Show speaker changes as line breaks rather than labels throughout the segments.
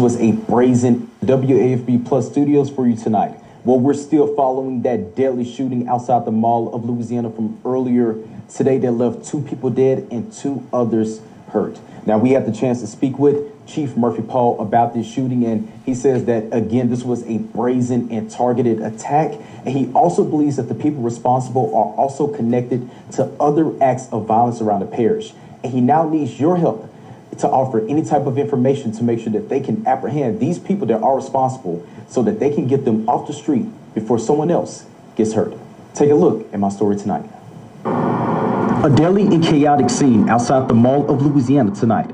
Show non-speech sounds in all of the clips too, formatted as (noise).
was a brazen WAFB Plus Studios for you tonight. Well, we're still following that deadly shooting outside the Mall of Louisiana from earlier today that left two people dead and two others hurt. Now, we have the chance to speak with Chief Murphy Paul about this shooting, and he says that, again, this was a brazen and targeted attack. And he also believes that the people responsible are also connected to other acts of violence around the parish. And he now needs your help to offer any type of information to make sure that they can apprehend these people that are responsible so that they can get them off the street before someone else gets hurt. Take a look at my story tonight. A deadly and chaotic scene outside the Mall of Louisiana tonight.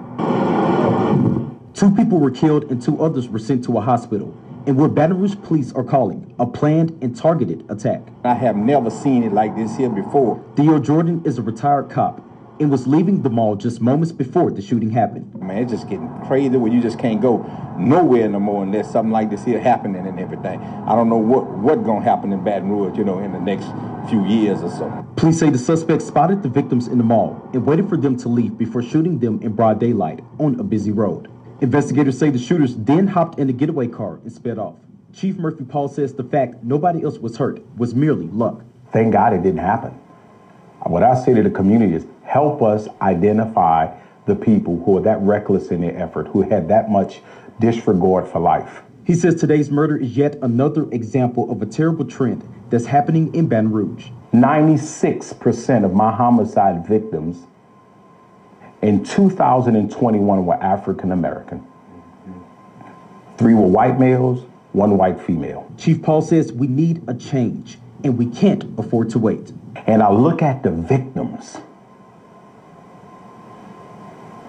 Two people were killed and two others were sent to a hospital. And where Baton Rouge police are calling a planned and targeted attack.
I have never seen it like this here before.
Theo Jordan is a retired cop and was leaving the mall just moments before the shooting happened.
Man, it's just getting crazy where you just can't go nowhere no more unless something like this here happening and everything. I don't know what what gonna happen in Baton Rouge, you know, in the next few years or so.
Police say the suspect spotted the victims in the mall and waited for them to leave before shooting them in broad daylight on a busy road. Investigators say the shooters then hopped in a getaway car and sped off. Chief Murphy Paul says the fact nobody else was hurt was merely luck.
Thank God it didn't happen. What I say to the community is help us identify the people who are that reckless in their effort, who had that much disregard for life.
He says today's murder is yet another example of a terrible trend that's happening in Baton Rouge.
96% of my homicide victims in 2021 were African American. Three were white males, one white female.
Chief Paul says we need a change and we can't afford to wait.
And I look at the victims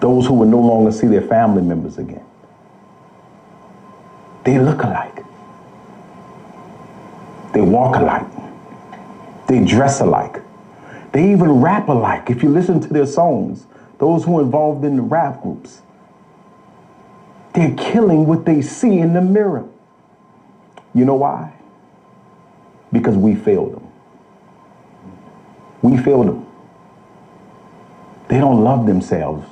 those who will no longer see their family members again. They look alike. They walk alike. They dress alike. They even rap alike. If you listen to their songs, those who are involved in the rap groups, they're killing what they see in the mirror. You know why? Because we failed them. We failed them. They don't love themselves.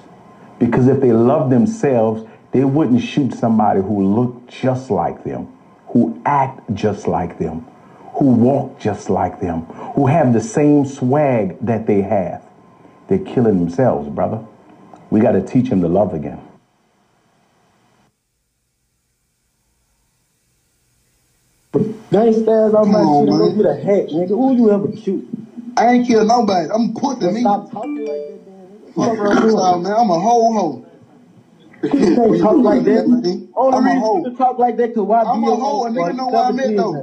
Because if they love themselves, they wouldn't shoot somebody who looked just like them, who act just like them, who walk just like them, who have the same swag that they have. They're killing themselves, brother. We got to teach them to love again.
Gangsters on my shit, go get a hat, nigga. Who you ever shoot?
I ain't kill nobody. I'm put to me.
Stop talking like that, man.
Fuck around, man. I'm a whole hoe.
You can't (laughs) talk like that.
man.
Only
I'm a
reason
hoe.
you can talk like that cause why
I'm a hoe. A nigga know where I'm at though.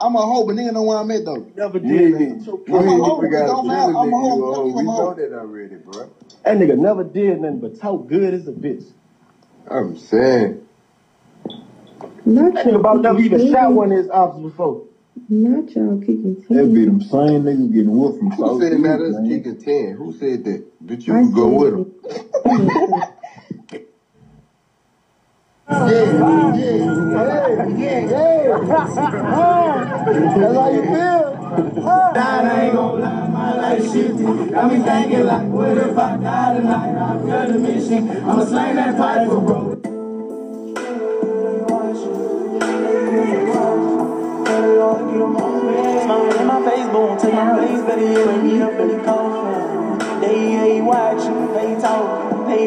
I'm a hoe, but nigga know where I'm at though.
Never did,
yeah.
I'm a hoe.
We
It
got
don't
a
matter. I'm a hoe.
hoe.
You,
We know that already, bro.
That nigga never did nothing but talk good as a bitch.
I'm saying.
Not
That nigga about never even shot one of his officers before.
Not y'all kicking
That be
teeth.
them same niggas getting whooped from
Who
South
said
East,
about us
man.
kicking 10? Who said that? Bitch, you
I
can go
said
with yeah,
yeah.
That's how you feel.
I ain't gon' lie, my life shifted. Got me thinking like, what if I die tonight? I feel the mission. I'ma slang that pipe for broke.
In my Facebook, take my. They ain't watching, they they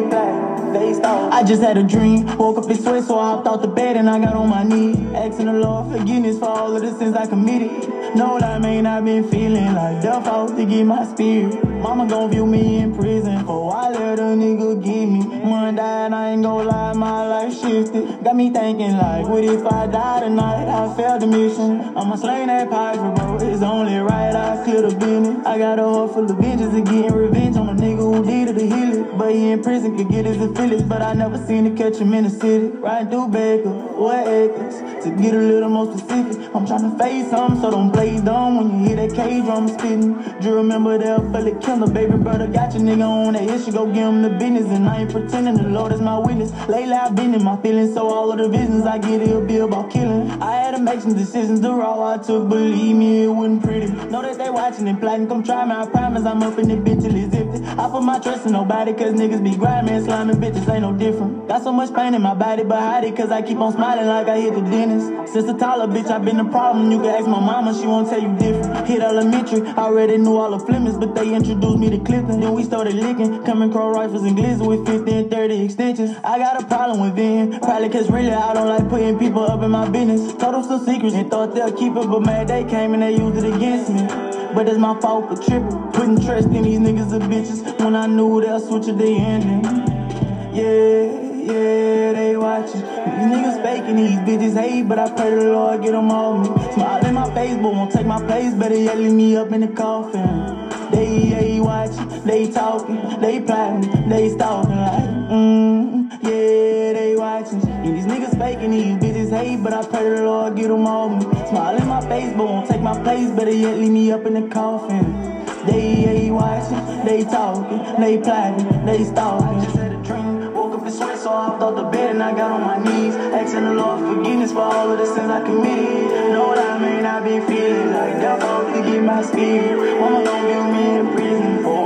they stalk. I just had a dream, woke up in sweat, so I hopped out the bed and I got on my knees. Asking the Lord forgiveness for all of the sins I committed. No, I mean, I've been feeling like death out to get my spirit. Mama gon' view me in prison for I let a nigga get me. One died, I ain't gon' lie, my life shifted. Got me thinking like, what if I die tonight? I failed the mission. I'ma slang that pipe, bro. It's only right I could have been it. I got a heart full of vengeance and getting revenge on a nigga who did it to heal it. But he in prison could get his affiliates, but I never seen to catch him in the city. Riding through Baker, what acres? To get a little more specific, I'm trying to face something, so don't play dumb when you hear that K drum spitting. you remember that bullet killer, baby brother got your nigga on that issue. Go give him the business, and I ain't pretend sin and the Lord is my witness. Lately I've been in my feelings, so all of the visions I get it'll be about killing. I had to make some decisions, the role I took, believe me, it wasn't pretty. Know that they watching and plotting, come try me, I promise I'm up in the bitch till it's empty. I put my trust in nobody, cause niggas be grinding, sliming, bitches ain't no different. Got so much pain in my body, but hide it, cause I keep on smiling like I hit the dentist. Since the taller bitch, I've been a problem, you can ask my mama, she won't tell you different. Hit elementary, I already knew all the Flemings, but they introduced me to Clifton. Then we started licking, coming crow rifles and glizzy with fifty. 30 extensions. I got a problem with being probably cause really I don't like putting people up in my business. Told them some secrets and thought they'll keep it, but man, they came and they used it against me. But it's my fault for tripping, putting trust in these niggas and bitches when I knew they'll switch at the ending. Yeah, yeah, they watching. These niggas faking, these bitches hate, but I pray to the Lord get them all me. Smile in my face, but won't take my place, better yet leave me up in the coffin. They, yeah, watching they talking, they plotting, they stalking like, mm, yeah, they watching. And these niggas faking, these bitches hate, but I pray the Lord get them on me. Smile in my face, but won't take my place. Better yet, leave me up in the coffin. They, they watching, they talking, they plotting, they stalking. I just had a dream, woke up and sweat, so I off the bed and I got on my knees, asking the Lord forgiveness for all of the sins I committed. Know what I mean? I be feeling like wants to get my spirit. Mama gon' give me in prison for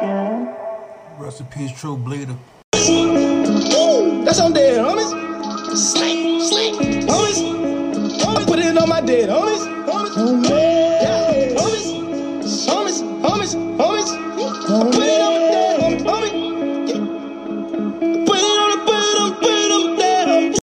they stalking.
Rest in peace, TrueBleeda. Ooh,
That's on dead, homies. Slick, slick, homies. Homies, put it on my dead, homies. Homies.